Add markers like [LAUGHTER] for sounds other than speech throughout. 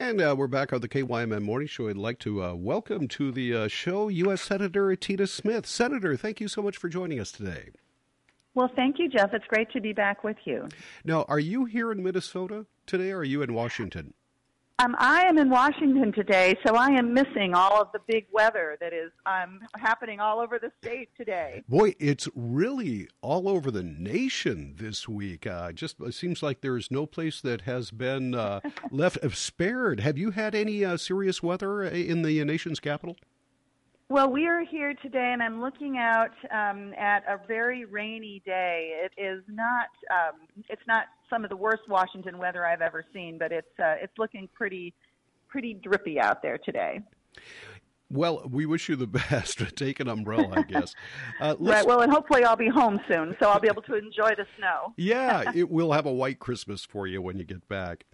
And uh, we're back on the KYMN Morning Show. I'd like to uh, welcome to the uh, show U.S. Senator Tina Smith. Senator, thank you so much for joining us today. Well, thank you, Jeff. It's great to be back with you. Now, are you here in Minnesota today, or are you in Washington? Um, I am in Washington today, so I am missing all of the big weather that is um, happening all over the state today. Boy, it's really all over the nation this week. Uh, just it seems like there is no place that has been uh, [LAUGHS] left spared. Have you had any uh, serious weather in the nation's capital? Well, we are here today, and I'm looking out um, at a very rainy day. It is not. Um, it's not some of the worst Washington weather I've ever seen, but it's uh, it's looking pretty pretty drippy out there today. Well, we wish you the [LAUGHS] best. Take an umbrella, I guess. Uh, [LAUGHS] right. Well, and hopefully I'll be home soon, so I'll be able to enjoy the snow. [LAUGHS] yeah, it will have a white Christmas for you when you get back.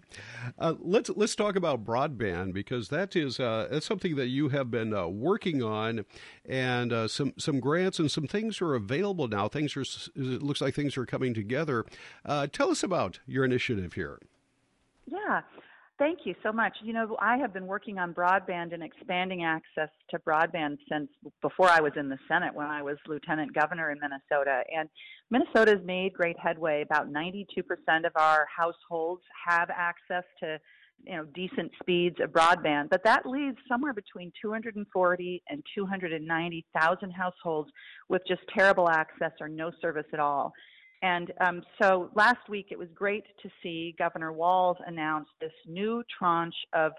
Uh, let's let's talk about broadband because that is uh, that's something that you have been uh, working on, and uh, some some grants and some things are available now. Things are it looks like things are coming together. Uh, tell us about your initiative here. Yeah. Thank you so much. You know, I have been working on broadband and expanding access to broadband since before I was in the Senate when I was lieutenant governor in Minnesota. And Minnesota has made great headway. About 92% of our households have access to you know decent speeds of broadband but that leaves somewhere between 240 and 290,000 households with just terrible access or no service at all and um, so last week it was great to see Governor Walz announce this new tranche of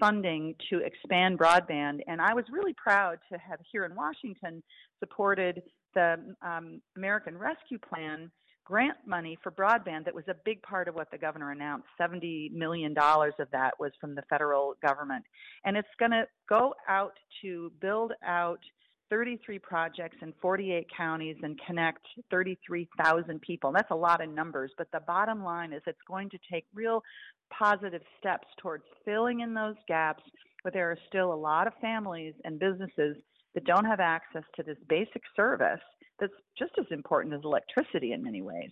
funding to expand broadband. And I was really proud to have here in Washington supported the um, American Rescue Plan grant money for broadband that was a big part of what the governor announced. $70 million of that was from the federal government. And it's going to go out to build out 33 projects in 48 counties and connect 33,000 people. That's a lot of numbers, but the bottom line is it's going to take real positive steps towards filling in those gaps but there are still a lot of families and businesses that don't have access to this basic service that's just as important as electricity in many ways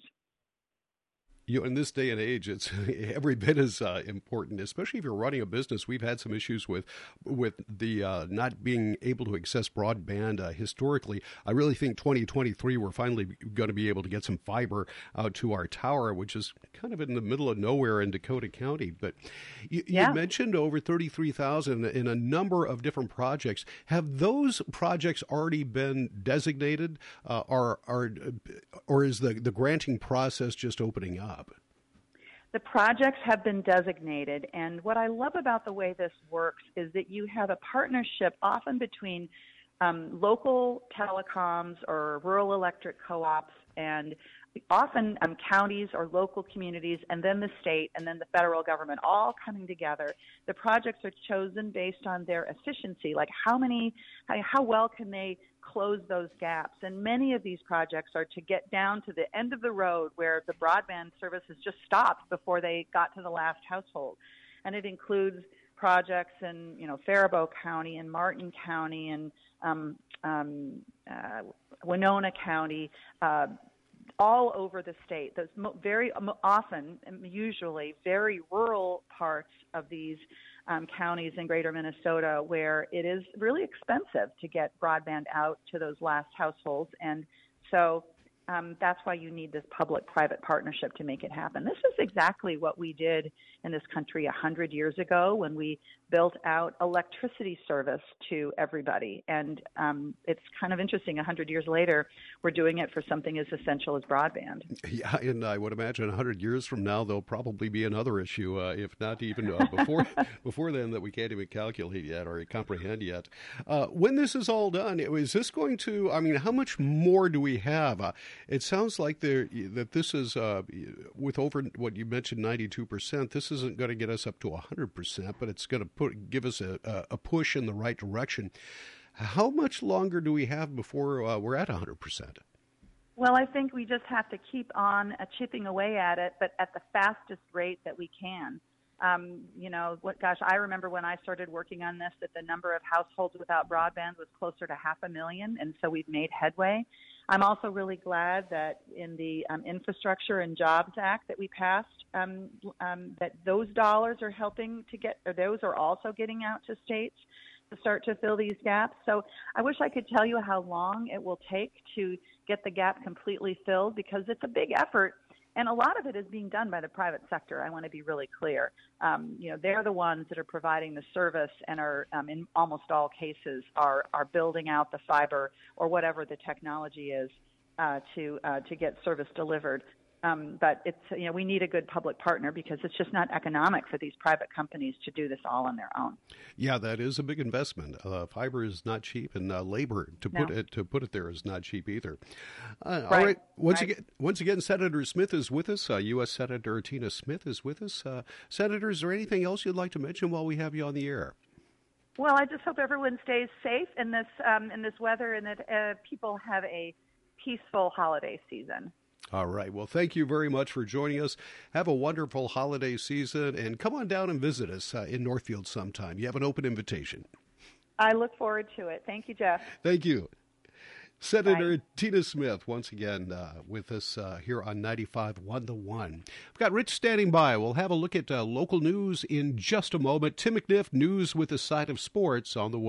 you know, in this day and age, it's [LAUGHS] every bit as uh, important, especially if you're running a business. We've had some issues with with the uh, not being able to access broadband uh, historically. I really think 2023 we're finally going to be able to get some fiber out to our tower, which is kind of in the middle of nowhere in Dakota County. But you, yeah. you mentioned over 33,000 in a number of different projects. Have those projects already been designated, uh, or, or or is the the granting process just opening up? The projects have been designated, and what I love about the way this works is that you have a partnership often between um, local telecoms or rural electric co ops and often um, counties or local communities, and then the state, and then the federal government, all coming together. The projects are chosen based on their efficiency, like how many, how well can they close those gaps. And many of these projects are to get down to the end of the road where the broadband service has just stopped before they got to the last household. And it includes projects in you know Faribault County and Martin County and um, um, uh, Winona County, uh, all over the state. Those very often, usually, very rural parts of these um, counties in greater Minnesota where it is really expensive to get broadband out to those last households. And so um, that's why you need this public private partnership to make it happen. This is exactly what we did in this country a 100 years ago when we built out electricity service to everybody. And um, it's kind of interesting, A 100 years later, we're doing it for something as essential as broadband. [LAUGHS] Yeah, and I would imagine a 100 years from now, there'll probably be another issue, uh, if not even uh, before, [LAUGHS] [LAUGHS] before then, that we can't even calculate yet or comprehend yet. Uh, when this is all done, is this going to, I mean, how much more do we have? It sounds like there that this is uh, with over what you mentioned, ninety two percent. This isn't going to get us up to hundred percent, but it's going to put give us a, a push in the right direction. How much longer do we have before uh, we're at hundred percent? Well, I think we just have to keep on uh, chipping away at it, but at the fastest rate that we can. Um, you know, what, gosh, I remember when I started working on this that the number of households without broadband was closer to half a million, and so we've made headway. I'm also really glad that in the um, Infrastructure and Jobs Act that we passed, um, um, that those dollars are helping to get, or those are also getting out to states to start to fill these gaps. So I wish I could tell you how long it will take to get the gap completely filled because it's a big effort and a lot of it is being done by the private sector. I want to be really clear. Um, you know, they're the ones that are providing the service and are, um, in almost all cases, are are building out the fiber or whatever the technology is uh, to uh, to get service delivered. Um, but it's you know we need a good public partner because it's just not economic for these private companies to do this all on their own. Yeah, that is a big investment. Uh, fiber is not cheap, and uh, labor to put it to put it there is not cheap either. Uh, right. All right, once right. again, once again, Senator Smith is with us. U.S. Uh, Senator Tina Smith is with us. Uh, Senator, is there anything else you'd like to mention while we have you on the air? Well, I just hope everyone stays safe in this um, in this weather, and that uh, people have a peaceful holiday season. All right. Well, thank you very much for joining us. Have a wonderful holiday season and come on down and visit us uh, in Northfield sometime. You have an open invitation. I look forward to it. Thank you, Jeff. Thank you. Senator Bye. Tina Smith, once again uh, with us uh, here on 95 1 to 1. We've got Rich standing by. We'll have a look at uh, local news in just a moment. Tim McNiff, news with a side of sports on the way.